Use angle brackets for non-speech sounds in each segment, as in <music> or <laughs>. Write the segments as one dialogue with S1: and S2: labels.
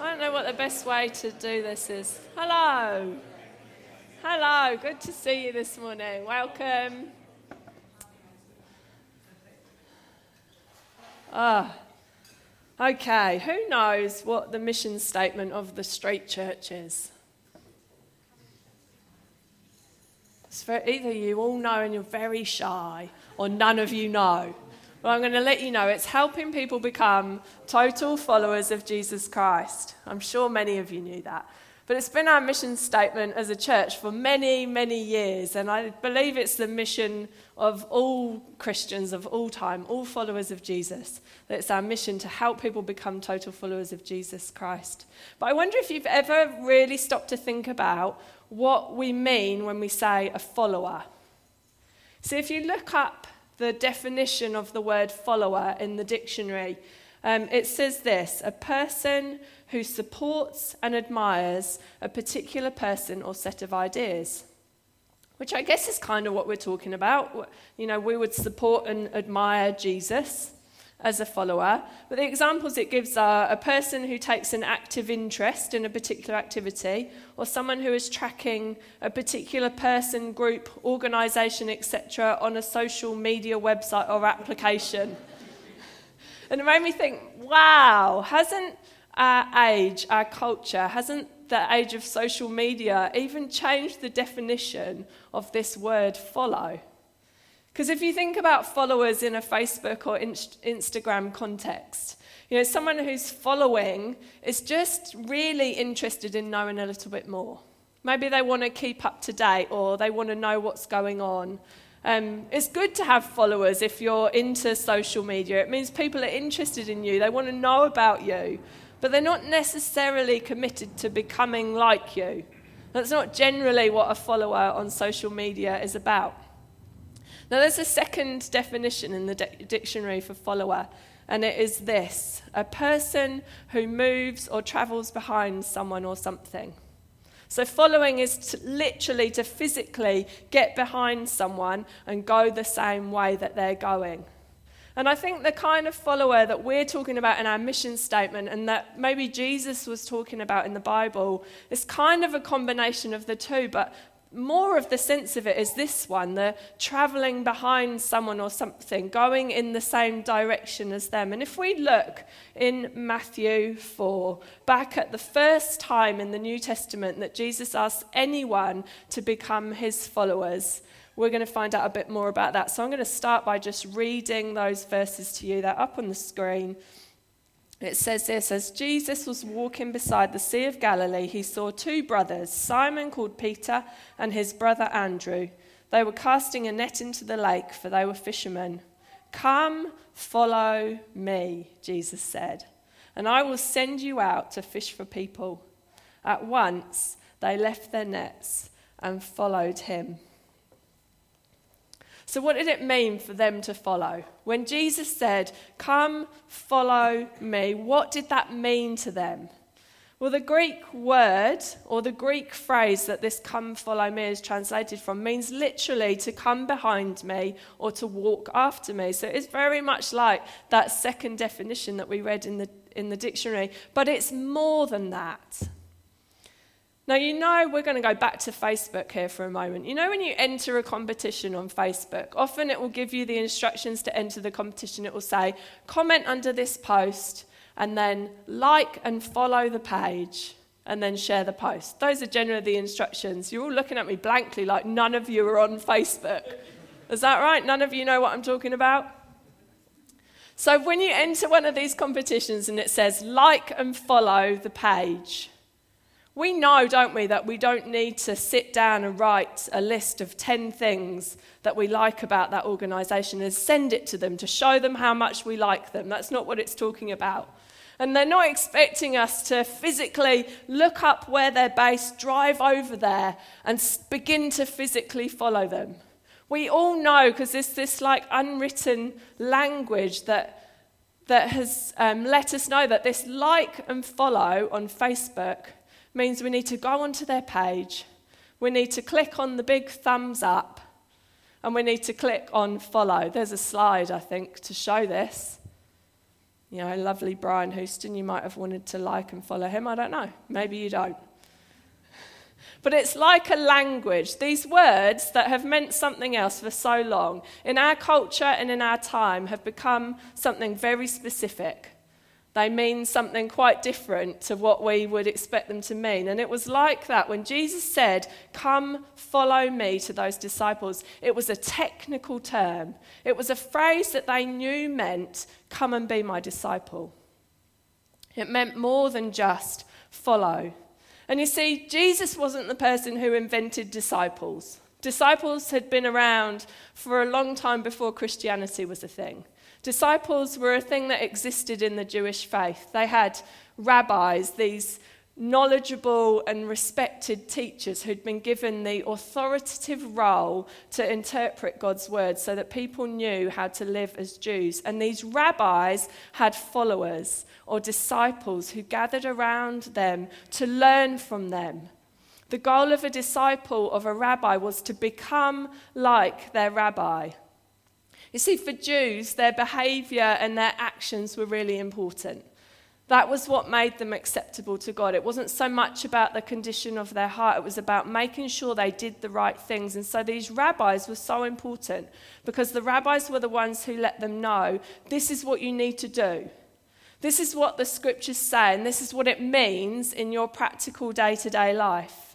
S1: I don't know what the best way to do this is. Hello. Hello. Good to see you this morning. Welcome. Ah. Okay. Who knows what the mission statement of the street church is? It's for either you all know and you're very shy, or none of you know. Well, I'm going to let you know it's helping people become total followers of Jesus Christ. I'm sure many of you knew that. But it's been our mission statement as a church for many, many years. And I believe it's the mission of all Christians of all time, all followers of Jesus. That it's our mission to help people become total followers of Jesus Christ. But I wonder if you've ever really stopped to think about what we mean when we say a follower. So if you look up the definition of the word follower in the dictionary. Um, it says this a person who supports and admires a particular person or set of ideas. Which I guess is kind of what we're talking about. You know, we would support and admire Jesus as a follower. But the examples it gives are a person who takes an active interest in a particular activity, or someone who is tracking a particular person, group, organisation, etc., on a social media website or application. and it made me think wow, hasn't our age, our culture, hasn't the age of social media even changed the definition of this word follow? Because if you think about followers in a Facebook or Instagram context, you know, someone who's following is just really interested in knowing a little bit more. Maybe they want to keep up to date or they want to know what's going on. Um, it's good to have followers if you're into social media. It means people are interested in you, they want to know about you, but they're not necessarily committed to becoming like you. That's not generally what a follower on social media is about. Now, there's a second definition in the de- dictionary for follower, and it is this a person who moves or travels behind someone or something. So, following is to literally to physically get behind someone and go the same way that they're going. And I think the kind of follower that we're talking about in our mission statement and that maybe Jesus was talking about in the Bible is kind of a combination of the two, but more of the sense of it is this one the traveling behind someone or something, going in the same direction as them. And if we look in Matthew 4, back at the first time in the New Testament that Jesus asked anyone to become his followers, we're going to find out a bit more about that. So I'm going to start by just reading those verses to you. They're up on the screen. It says this As Jesus was walking beside the Sea of Galilee, he saw two brothers, Simon called Peter and his brother Andrew. They were casting a net into the lake, for they were fishermen. Come, follow me, Jesus said, and I will send you out to fish for people. At once they left their nets and followed him. So, what did it mean for them to follow? When Jesus said, Come, follow me, what did that mean to them? Well, the Greek word or the Greek phrase that this come, follow me is translated from means literally to come behind me or to walk after me. So it's very much like that second definition that we read in the, in the dictionary, but it's more than that. Now, you know, we're going to go back to Facebook here for a moment. You know, when you enter a competition on Facebook, often it will give you the instructions to enter the competition. It will say, comment under this post, and then like and follow the page, and then share the post. Those are generally the instructions. You're all looking at me blankly like none of you are on Facebook. Is that right? None of you know what I'm talking about? So, when you enter one of these competitions and it says like and follow the page, we know, don't we, that we don't need to sit down and write a list of 10 things that we like about that organisation and send it to them to show them how much we like them. That's not what it's talking about. And they're not expecting us to physically look up where they're based, drive over there, and begin to physically follow them. We all know, because there's this like unwritten language that, that has um, let us know that this like and follow on Facebook means we need to go onto their page, we need to click on the big thumbs up, and we need to click on follow. There's a slide, I think, to show this. You know, lovely Brian Houston, you might have wanted to like and follow him. I don't know. Maybe you don't. <laughs> But it's like a language. These words that have meant something else for so long, in our culture and in our time, have become something very specific. They mean something quite different to what we would expect them to mean. And it was like that when Jesus said, Come, follow me to those disciples. It was a technical term, it was a phrase that they knew meant, Come and be my disciple. It meant more than just follow. And you see, Jesus wasn't the person who invented disciples. Disciples had been around for a long time before Christianity was a thing. Disciples were a thing that existed in the Jewish faith. They had rabbis, these knowledgeable and respected teachers who'd been given the authoritative role to interpret God's word so that people knew how to live as Jews. And these rabbis had followers or disciples who gathered around them to learn from them. The goal of a disciple of a rabbi was to become like their rabbi. You see, for Jews, their behavior and their actions were really important. That was what made them acceptable to God. It wasn't so much about the condition of their heart, it was about making sure they did the right things. And so these rabbis were so important because the rabbis were the ones who let them know this is what you need to do. This is what the scriptures say, and this is what it means in your practical day to day life.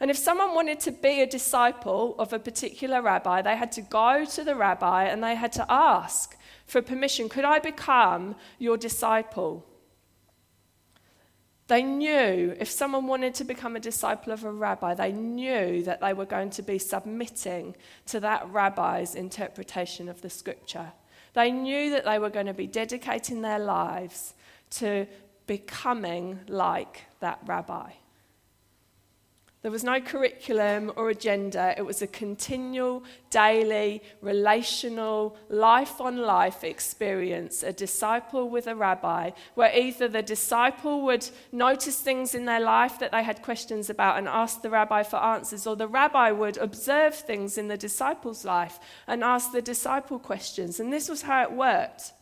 S1: And if someone wanted to be a disciple of a particular rabbi, they had to go to the rabbi and they had to ask for permission Could I become your disciple? They knew if someone wanted to become a disciple of a rabbi, they knew that they were going to be submitting to that rabbi's interpretation of the scripture. They knew that they were going to be dedicating their lives to becoming like that rabbi. There was no curriculum or agenda. It was a continual, daily, relational, life on life experience, a disciple with a rabbi, where either the disciple would notice things in their life that they had questions about and ask the rabbi for answers, or the rabbi would observe things in the disciple's life and ask the disciple questions. And this was how it worked.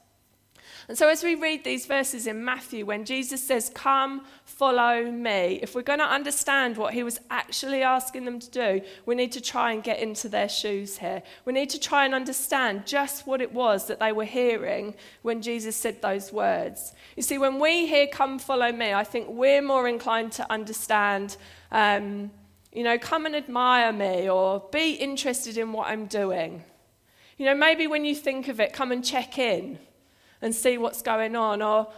S1: And so, as we read these verses in Matthew, when Jesus says, Come, follow me, if we're going to understand what he was actually asking them to do, we need to try and get into their shoes here. We need to try and understand just what it was that they were hearing when Jesus said those words. You see, when we hear, Come, follow me, I think we're more inclined to understand. Um, you know, come and admire me or be interested in what I'm doing. You know, maybe when you think of it, come and check in and see what's going on. Or,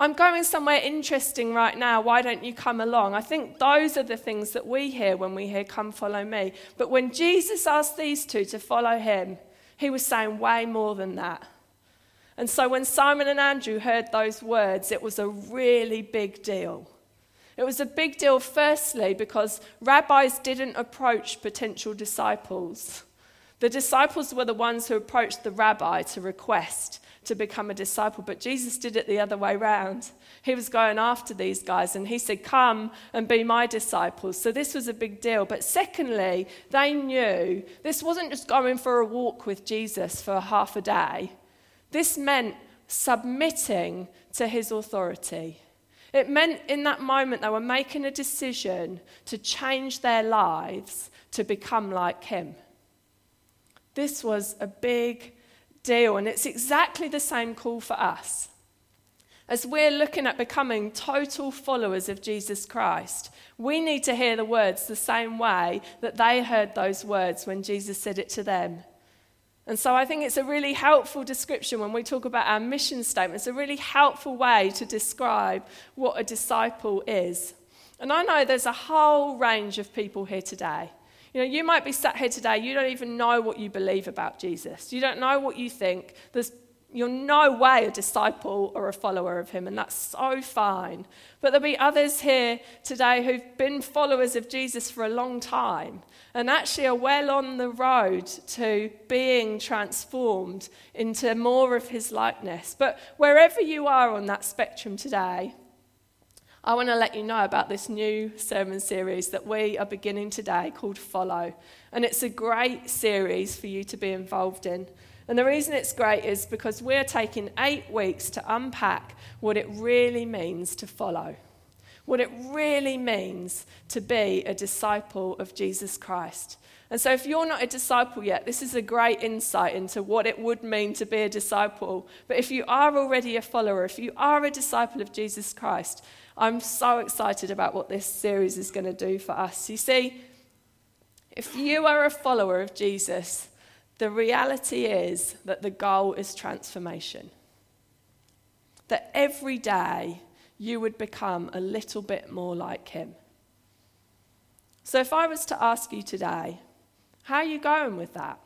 S1: I'm going somewhere interesting right now. Why don't you come along? I think those are the things that we hear when we hear, Come follow me. But when Jesus asked these two to follow him, he was saying way more than that. And so when Simon and Andrew heard those words, it was a really big deal. It was a big deal, firstly, because rabbis didn't approach potential disciples. The disciples were the ones who approached the rabbi to request to become a disciple. But Jesus did it the other way round. He was going after these guys and he said, Come and be my disciples. So this was a big deal. But secondly, they knew this wasn't just going for a walk with Jesus for half a day, this meant submitting to his authority. It meant in that moment they were making a decision to change their lives to become like him. This was a big deal. And it's exactly the same call for us. As we're looking at becoming total followers of Jesus Christ, we need to hear the words the same way that they heard those words when Jesus said it to them. And so I think it's a really helpful description when we talk about our mission statement. It's a really helpful way to describe what a disciple is. And I know there's a whole range of people here today you know, you might be sat here today, you don't even know what you believe about Jesus. You don't know what you think. There's, you're no way a disciple or a follower of him, and that's so fine. But there'll be others here today who've been followers of Jesus for a long time and actually are well on the road to being transformed into more of his likeness. But wherever you are on that spectrum today, I want to let you know about this new sermon series that we are beginning today called Follow. And it's a great series for you to be involved in. And the reason it's great is because we're taking eight weeks to unpack what it really means to follow, what it really means to be a disciple of Jesus Christ. And so, if you're not a disciple yet, this is a great insight into what it would mean to be a disciple. But if you are already a follower, if you are a disciple of Jesus Christ, I'm so excited about what this series is going to do for us. You see, if you are a follower of Jesus, the reality is that the goal is transformation. That every day you would become a little bit more like him. So, if I was to ask you today, how are you going with that?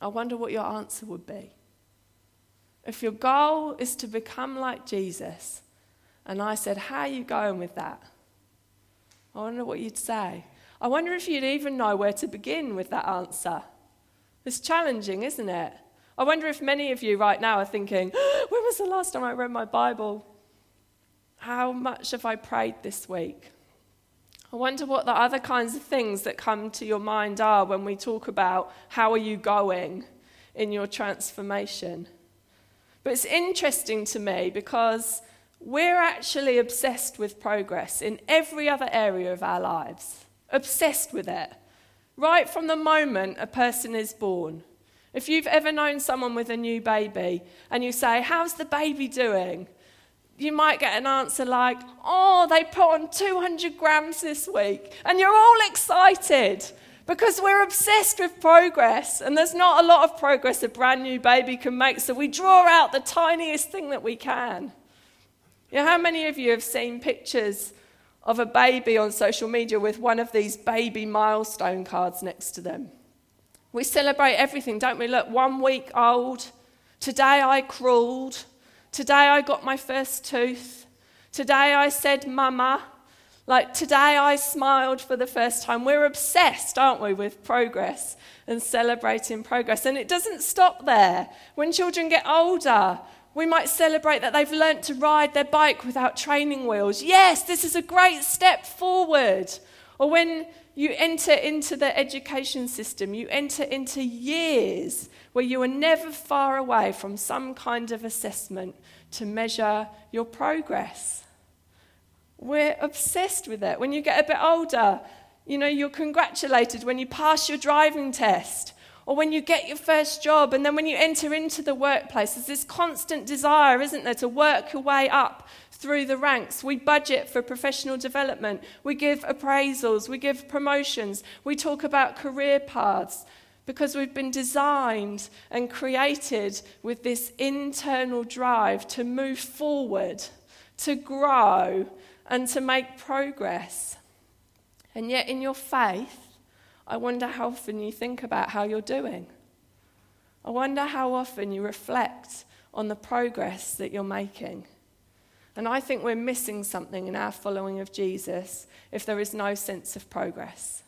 S1: I wonder what your answer would be. If your goal is to become like Jesus, and I said, How are you going with that? I wonder what you'd say. I wonder if you'd even know where to begin with that answer. It's challenging, isn't it? I wonder if many of you right now are thinking, <gasps> When was the last time I read my Bible? How much have I prayed this week? I wonder what the other kinds of things that come to your mind are when we talk about how are you going in your transformation. But it's interesting to me because we're actually obsessed with progress in every other area of our lives. Obsessed with it. Right from the moment a person is born. If you've ever known someone with a new baby and you say, How's the baby doing? you might get an answer like, Oh, they put on 200 grams this week. And you're all excited because we're obsessed with progress. And there's not a lot of progress a brand new baby can make. So we draw out the tiniest thing that we can. You know, how many of you have seen pictures of a baby on social media with one of these baby milestone cards next to them? We celebrate everything, don't we? Look, one week old. Today I crawled. Today I got my first tooth. Today I said mama. Like today I smiled for the first time. We're obsessed, aren't we, with progress and celebrating progress. And it doesn't stop there. When children get older, we might celebrate that they've learnt to ride their bike without training wheels. Yes, this is a great step forward. Or when you enter into the education system, you enter into years where you are never far away from some kind of assessment to measure your progress. We're obsessed with it. When you get a bit older, you know, you're congratulated when you pass your driving test or when you get your first job, and then when you enter into the workplace, there's this constant desire, isn't there, to work your way up through the ranks. We budget for professional development. We give appraisals. We give promotions. We talk about career paths because we've been designed and created with this internal drive to move forward, to grow, and to make progress. And yet, in your faith, I wonder how often you think about how you're doing. I wonder how often you reflect on the progress that you're making. And I think we're missing something in our following of Jesus if there is no sense of progress.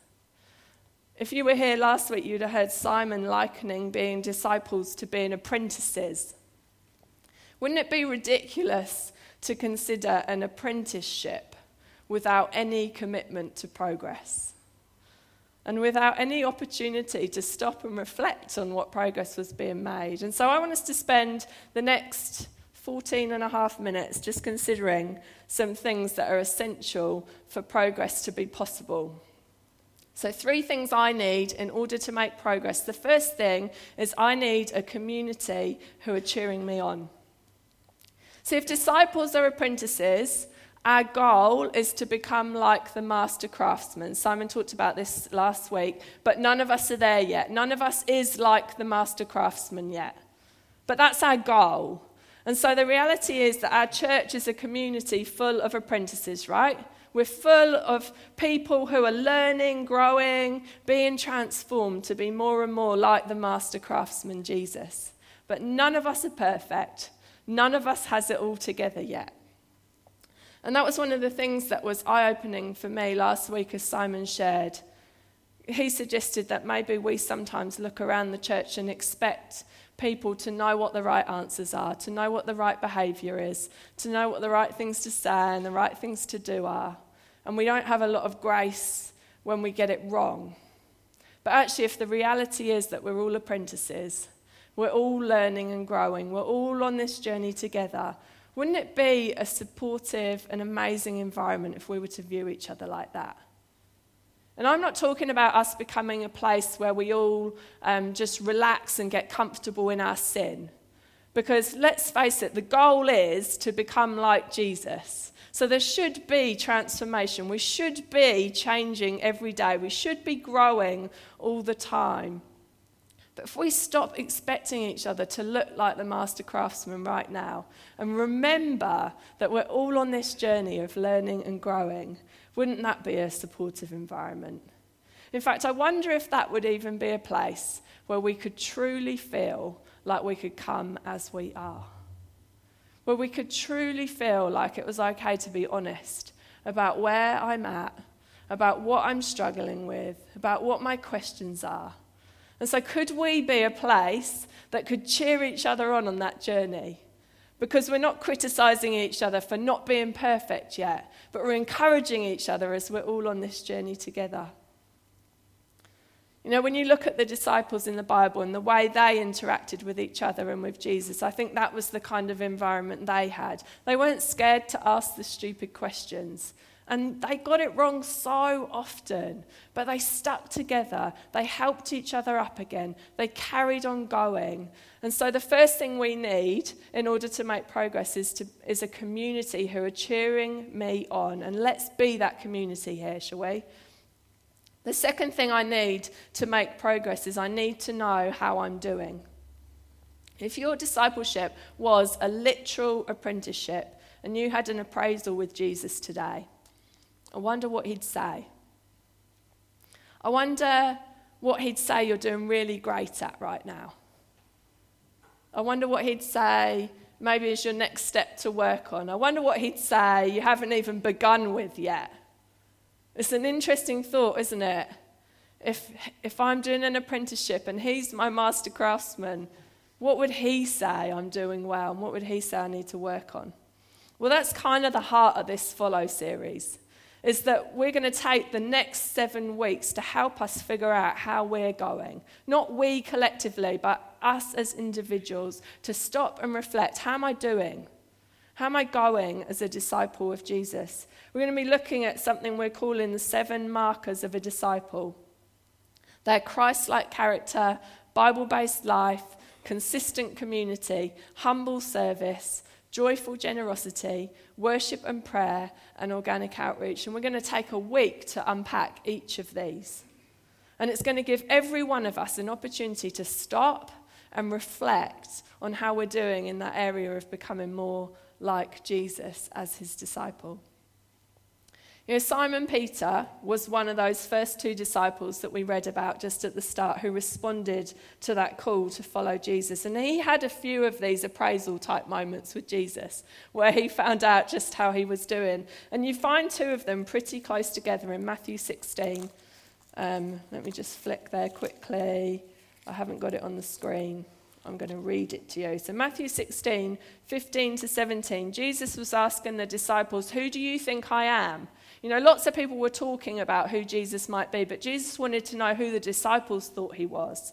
S1: If you were here last week, you'd have heard Simon likening being disciples to being apprentices. Wouldn't it be ridiculous to consider an apprenticeship without any commitment to progress? And without any opportunity to stop and reflect on what progress was being made. And so I want us to spend the next 14 and a half minutes just considering some things that are essential for progress to be possible. So, three things I need in order to make progress. The first thing is I need a community who are cheering me on. So, if disciples are apprentices, our goal is to become like the master craftsman. Simon talked about this last week, but none of us are there yet. None of us is like the master craftsman yet. But that's our goal. And so the reality is that our church is a community full of apprentices, right? We're full of people who are learning, growing, being transformed to be more and more like the master craftsman Jesus. But none of us are perfect. None of us has it all together yet. And that was one of the things that was eye opening for me last week as Simon shared. He suggested that maybe we sometimes look around the church and expect people to know what the right answers are, to know what the right behaviour is, to know what the right things to say and the right things to do are. And we don't have a lot of grace when we get it wrong. But actually, if the reality is that we're all apprentices, we're all learning and growing, we're all on this journey together, wouldn't it be a supportive and amazing environment if we were to view each other like that? And I'm not talking about us becoming a place where we all um, just relax and get comfortable in our sin. Because let's face it, the goal is to become like Jesus. So there should be transformation. We should be changing every day. We should be growing all the time. But if we stop expecting each other to look like the master craftsman right now and remember that we're all on this journey of learning and growing, wouldn't that be a supportive environment? In fact, I wonder if that would even be a place where we could truly feel like we could come as we are. Where we could truly feel like it was okay to be honest about where I'm at, about what I'm struggling with, about what my questions are. And so, could we be a place that could cheer each other on on that journey? Because we're not criticizing each other for not being perfect yet, but we're encouraging each other as we're all on this journey together. You know, when you look at the disciples in the Bible and the way they interacted with each other and with Jesus, I think that was the kind of environment they had. They weren't scared to ask the stupid questions. And they got it wrong so often, but they stuck together. They helped each other up again. They carried on going. And so, the first thing we need in order to make progress is, to, is a community who are cheering me on. And let's be that community here, shall we? The second thing I need to make progress is I need to know how I'm doing. If your discipleship was a literal apprenticeship and you had an appraisal with Jesus today, I wonder what he'd say. I wonder what he'd say you're doing really great at right now. I wonder what he'd say maybe is your next step to work on. I wonder what he'd say you haven't even begun with yet. It's an interesting thought, isn't it? If, if I'm doing an apprenticeship and he's my master craftsman, what would he say I'm doing well and what would he say I need to work on? Well, that's kind of the heart of this Follow series is that we're going to take the next seven weeks to help us figure out how we're going. Not we collectively, but us as individuals to stop and reflect how am I doing? How am I going as a disciple of Jesus? We're going to be looking at something we're calling the seven markers of a disciple. They're Christ like character, Bible based life, consistent community, humble service, joyful generosity, worship and prayer, and organic outreach. And we're going to take a week to unpack each of these. And it's going to give every one of us an opportunity to stop and reflect on how we're doing in that area of becoming more like Jesus as his disciple. You know, Simon Peter was one of those first two disciples that we read about just at the start who responded to that call to follow Jesus. And he had a few of these appraisal type moments with Jesus where he found out just how he was doing. And you find two of them pretty close together in Matthew 16. Um, let me just flick there quickly. I haven't got it on the screen. I'm going to read it to you. So, Matthew 16, 15 to 17, Jesus was asking the disciples, Who do you think I am? You know, lots of people were talking about who Jesus might be, but Jesus wanted to know who the disciples thought he was.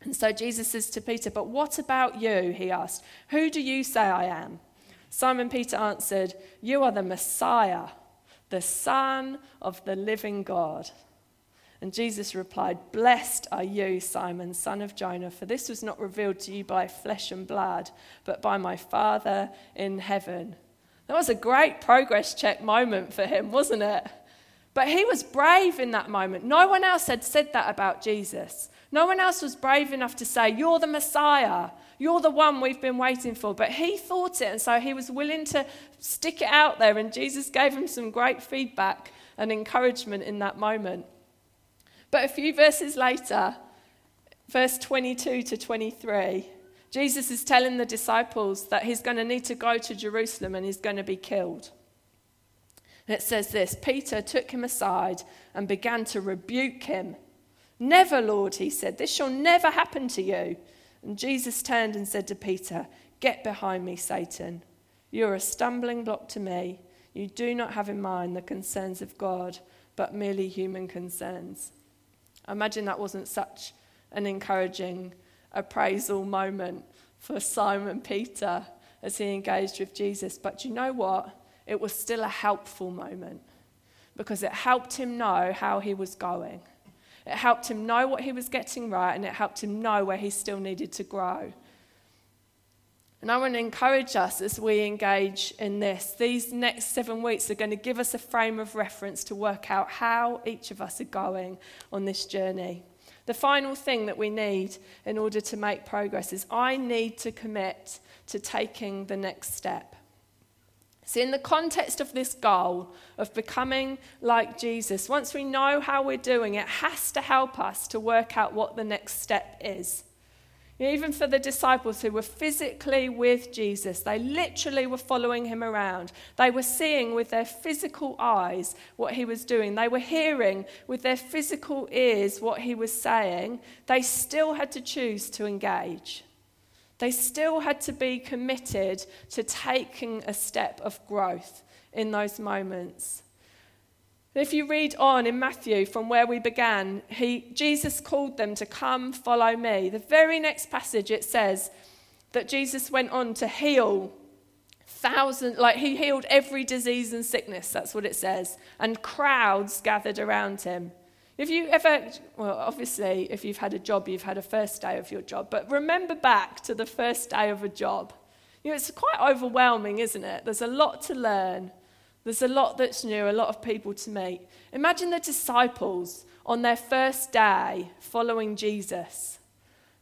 S1: And so Jesus says to Peter, But what about you? He asked, Who do you say I am? Simon Peter answered, You are the Messiah, the Son of the living God. And Jesus replied, Blessed are you, Simon, son of Jonah, for this was not revealed to you by flesh and blood, but by my Father in heaven. That was a great progress check moment for him, wasn't it? But he was brave in that moment. No one else had said that about Jesus. No one else was brave enough to say, You're the Messiah. You're the one we've been waiting for. But he thought it, and so he was willing to stick it out there. And Jesus gave him some great feedback and encouragement in that moment. But a few verses later, verse 22 to 23, Jesus is telling the disciples that he's going to need to go to Jerusalem and he's going to be killed. And it says this Peter took him aside and began to rebuke him. Never, Lord, he said, this shall never happen to you. And Jesus turned and said to Peter, Get behind me, Satan. You are a stumbling block to me. You do not have in mind the concerns of God, but merely human concerns. I imagine that wasn't such an encouraging appraisal moment for Simon Peter as he engaged with Jesus. But you know what? It was still a helpful moment because it helped him know how he was going. It helped him know what he was getting right and it helped him know where he still needed to grow. And I want to encourage us as we engage in this. These next seven weeks are going to give us a frame of reference to work out how each of us are going on this journey. The final thing that we need in order to make progress is I need to commit to taking the next step. So, in the context of this goal of becoming like Jesus, once we know how we're doing, it has to help us to work out what the next step is. Even for the disciples who were physically with Jesus, they literally were following him around. They were seeing with their physical eyes what he was doing. They were hearing with their physical ears what he was saying. They still had to choose to engage. They still had to be committed to taking a step of growth in those moments. If you read on in Matthew from where we began, he, Jesus called them to come follow me. The very next passage it says that Jesus went on to heal thousands, like he healed every disease and sickness, that's what it says, and crowds gathered around him. If you ever, well, obviously, if you've had a job, you've had a first day of your job, but remember back to the first day of a job. You know, it's quite overwhelming, isn't it? There's a lot to learn. There's a lot that's new, a lot of people to meet. Imagine the disciples on their first day following Jesus.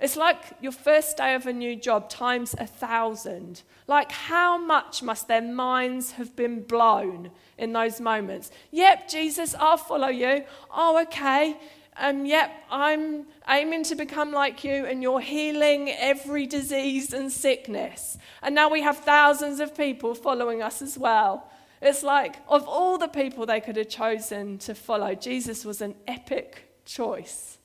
S1: It's like your first day of a new job times a thousand. Like, how much must their minds have been blown in those moments? Yep, Jesus, I'll follow you. Oh, okay. Um, yep, I'm aiming to become like you, and you're healing every disease and sickness. And now we have thousands of people following us as well. It's like, of all the people they could have chosen to follow, Jesus was an epic choice.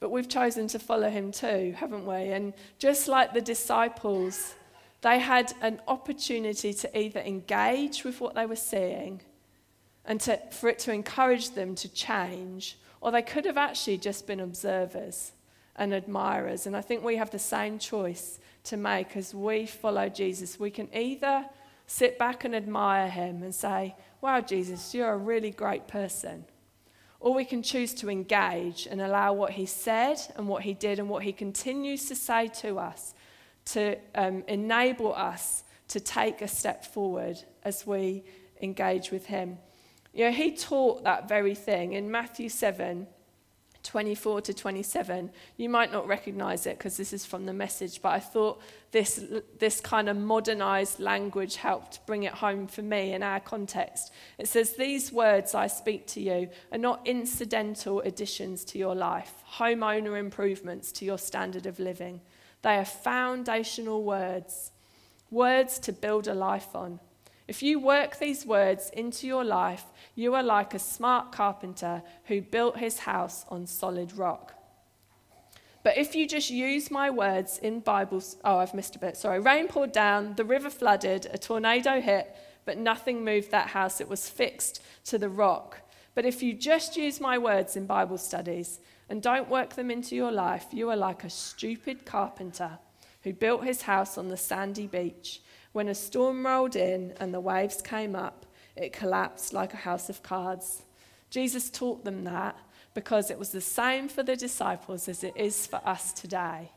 S1: But we've chosen to follow him too, haven't we? And just like the disciples, they had an opportunity to either engage with what they were seeing and to, for it to encourage them to change, or they could have actually just been observers and admirers. And I think we have the same choice to make as we follow Jesus. We can either sit back and admire him and say, Wow, Jesus, you're a really great person. Or we can choose to engage and allow what he said and what he did and what he continues to say to us to um, enable us to take a step forward as we engage with him. You know, he taught that very thing in Matthew 7 24 to 27. You might not recognize it because this is from the message, but I thought this, this kind of modernized language helped bring it home for me in our context. It says, These words I speak to you are not incidental additions to your life, homeowner improvements to your standard of living. They are foundational words, words to build a life on. If you work these words into your life, you are like a smart carpenter who built his house on solid rock. But if you just use my words in Bibles, oh, I've missed a bit. Sorry. Rain poured down, the river flooded, a tornado hit, but nothing moved that house. It was fixed to the rock. But if you just use my words in Bible studies and don't work them into your life, you are like a stupid carpenter who built his house on the sandy beach. When a storm rolled in and the waves came up, it collapsed like a house of cards. Jesus taught them that because it was the same for the disciples as it is for us today.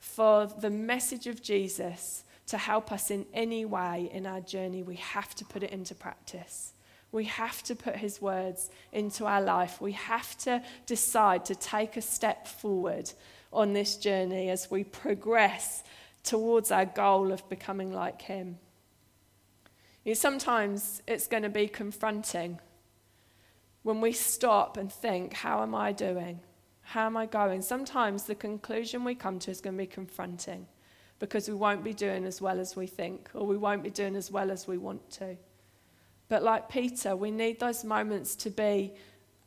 S1: For the message of Jesus to help us in any way in our journey, we have to put it into practice. We have to put his words into our life. We have to decide to take a step forward on this journey as we progress towards our goal of becoming like Him. You know, sometimes it's going to be confronting when we stop and think, How am I doing? How am I going? Sometimes the conclusion we come to is going to be confronting because we won't be doing as well as we think or we won't be doing as well as we want to. But like Peter, we need those moments to be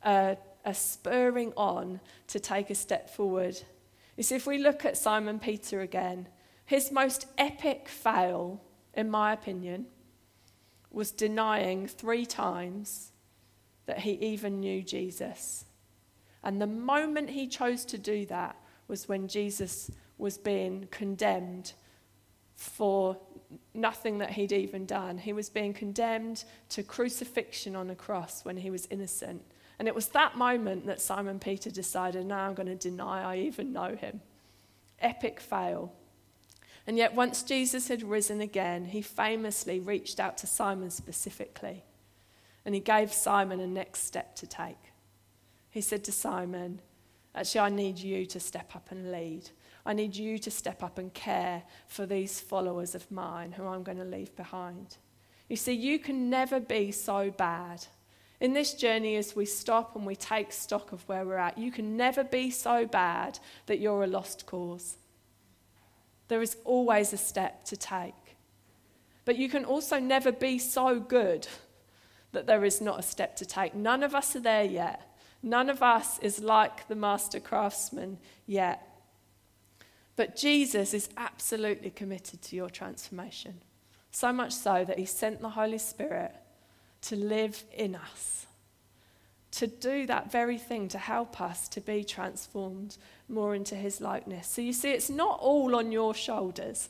S1: a, a spurring on to take a step forward. You see, if we look at Simon Peter again, his most epic fail, in my opinion, was denying three times that he even knew Jesus. And the moment he chose to do that was when Jesus was being condemned for nothing that he'd even done. He was being condemned to crucifixion on a cross when he was innocent. And it was that moment that Simon Peter decided, now I'm going to deny I even know him. Epic fail. And yet, once Jesus had risen again, he famously reached out to Simon specifically. And he gave Simon a next step to take. He said to Simon, Actually, I need you to step up and lead. I need you to step up and care for these followers of mine who I'm going to leave behind. You see, you can never be so bad in this journey, as we stop and we take stock of where we're at, you can never be so bad that you're a lost cause. There is always a step to take. But you can also never be so good that there is not a step to take. None of us are there yet. None of us is like the master craftsman yet. But Jesus is absolutely committed to your transformation. So much so that he sent the Holy Spirit to live in us, to do that very thing, to help us to be transformed more into his likeness. So you see, it's not all on your shoulders.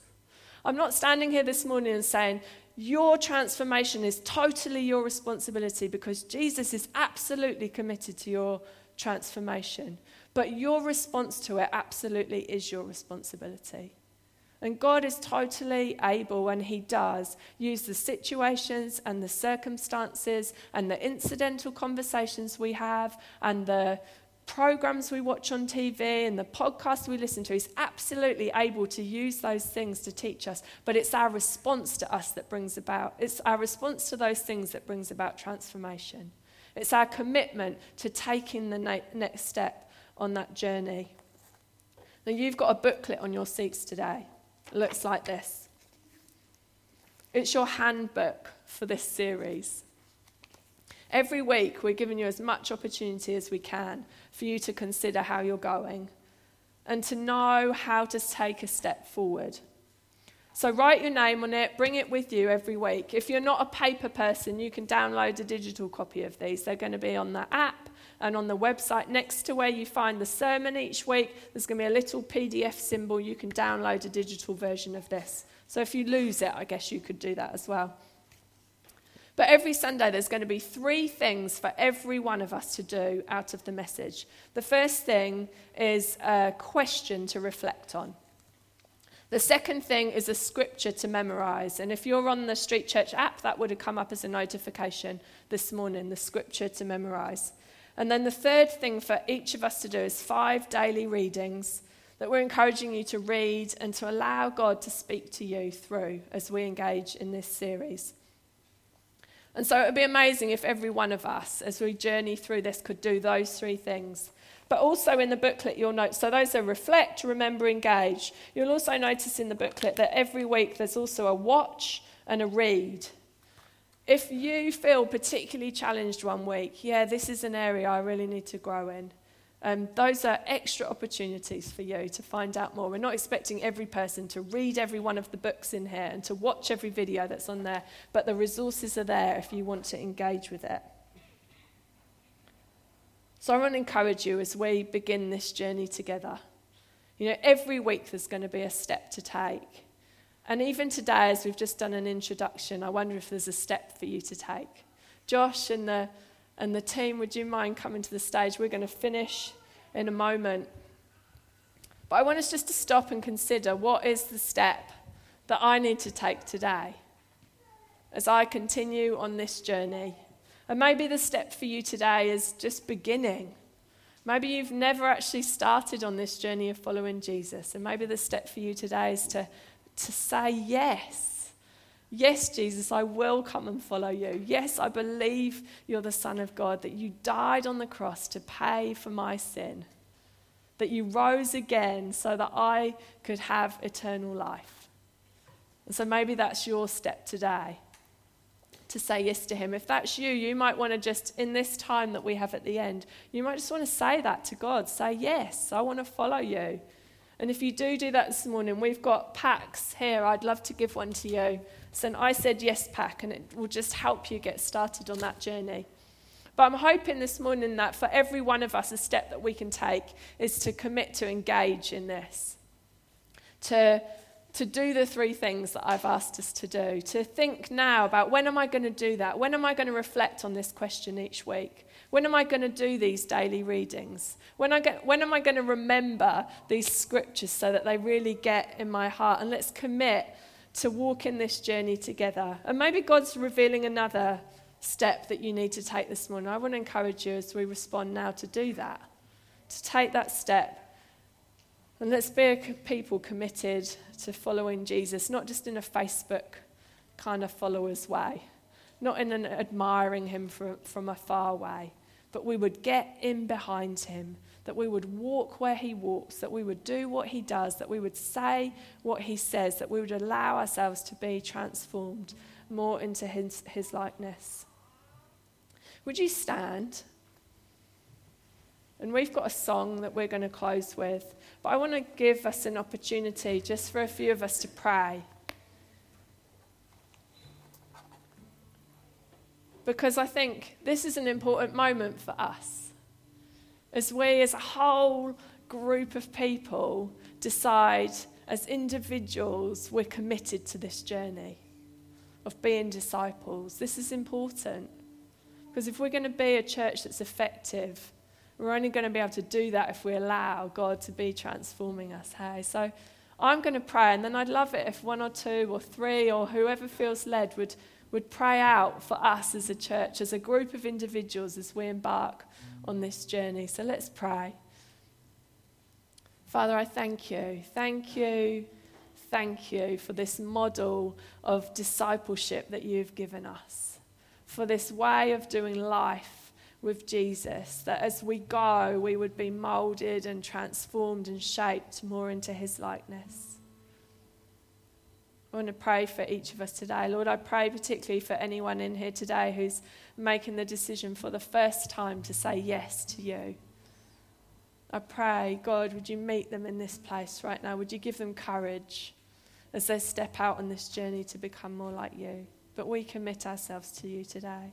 S1: I'm not standing here this morning and saying, your transformation is totally your responsibility because Jesus is absolutely committed to your transformation. But your response to it absolutely is your responsibility. And God is totally able, and He does, use the situations and the circumstances and the incidental conversations we have and the programs we watch on TV and the podcasts we listen to. He's absolutely able to use those things to teach us, but it's our response to us that brings about, it's our response to those things that brings about transformation. It's our commitment to taking the na- next step on that journey. Now, you've got a booklet on your seats today It looks like this. It's your handbook for this series. Every week, we're giving you as much opportunity as we can for you to consider how you're going and to know how to take a step forward. So, write your name on it, bring it with you every week. If you're not a paper person, you can download a digital copy of these. They're going to be on the app and on the website, next to where you find the sermon each week, there's going to be a little PDF symbol. You can download a digital version of this. So if you lose it, I guess you could do that as well. But every Sunday, there's going to be three things for every one of us to do out of the message. The first thing is a question to reflect on. The second thing is a scripture to memorize. And if you're on the Street Church app, that would have come up as a notification this morning the scripture to memorize. And then the third thing for each of us to do is five daily readings that we're encouraging you to read and to allow God to speak to you through as we engage in this series. And so it would be amazing if every one of us, as we journey through this, could do those three things. But also in the booklet, you'll note so those are reflect, remember, engage. You'll also notice in the booklet that every week there's also a watch and a read. If you feel particularly challenged one week, yeah, this is an area I really need to grow in. Um, those are extra opportunities for you to find out more. We're not expecting every person to read every one of the books in here and to watch every video that's on there, but the resources are there if you want to engage with it. So I want to encourage you as we begin this journey together. You know, every week there's going to be a step to take. And even today, as we've just done an introduction, I wonder if there's a step for you to take. Josh and the, and the team, would you mind coming to the stage? We're going to finish in a moment. But I want us just to stop and consider what is the step that I need to take today as I continue on this journey. And maybe the step for you today is just beginning. Maybe you've never actually started on this journey of following Jesus. And maybe the step for you today is to to say yes. Yes, Jesus, I will come and follow you. Yes, I believe you're the Son of God, that you died on the cross to pay for my sin, that you rose again so that I could have eternal life. And so maybe that's your step today to say yes to Him. If that's you, you might want to just, in this time that we have at the end, you might just want to say that to God. Say, Yes, I want to follow you. And if you do do that this morning, we've got packs here. I'd love to give one to you. It's an I Said Yes pack, and it will just help you get started on that journey. But I'm hoping this morning that for every one of us, a step that we can take is to commit to engage in this, to, to do the three things that I've asked us to do, to think now about when am I going to do that? When am I going to reflect on this question each week? When am I going to do these daily readings? When, I get, when am I going to remember these scriptures so that they really get in my heart? And let's commit to walk in this journey together. And maybe God's revealing another step that you need to take this morning. I want to encourage you as we respond now to do that, to take that step. And let's be a people committed to following Jesus, not just in a Facebook kind of followers way, not in an admiring him from, from afar way, but we would get in behind him, that we would walk where he walks, that we would do what he does, that we would say what he says, that we would allow ourselves to be transformed more into his, his likeness. Would you stand? And we've got a song that we're going to close with, but I want to give us an opportunity just for a few of us to pray. Because I think this is an important moment for us. As we, as a whole group of people, decide as individuals we're committed to this journey of being disciples. This is important. Because if we're going to be a church that's effective, we're only going to be able to do that if we allow God to be transforming us. Hey, so I'm going to pray, and then I'd love it if one or two or three or whoever feels led would, would pray out for us as a church, as a group of individuals as we embark on this journey. So let's pray. Father, I thank you. Thank you. Thank you for this model of discipleship that you've given us for this way of doing life with Jesus, that as we go, we would be molded and transformed and shaped more into his likeness. I want to pray for each of us today. Lord, I pray particularly for anyone in here today who's making the decision for the first time to say yes to you. I pray, God, would you meet them in this place right now? Would you give them courage as they step out on this journey to become more like you? but we commit ourselves to you today.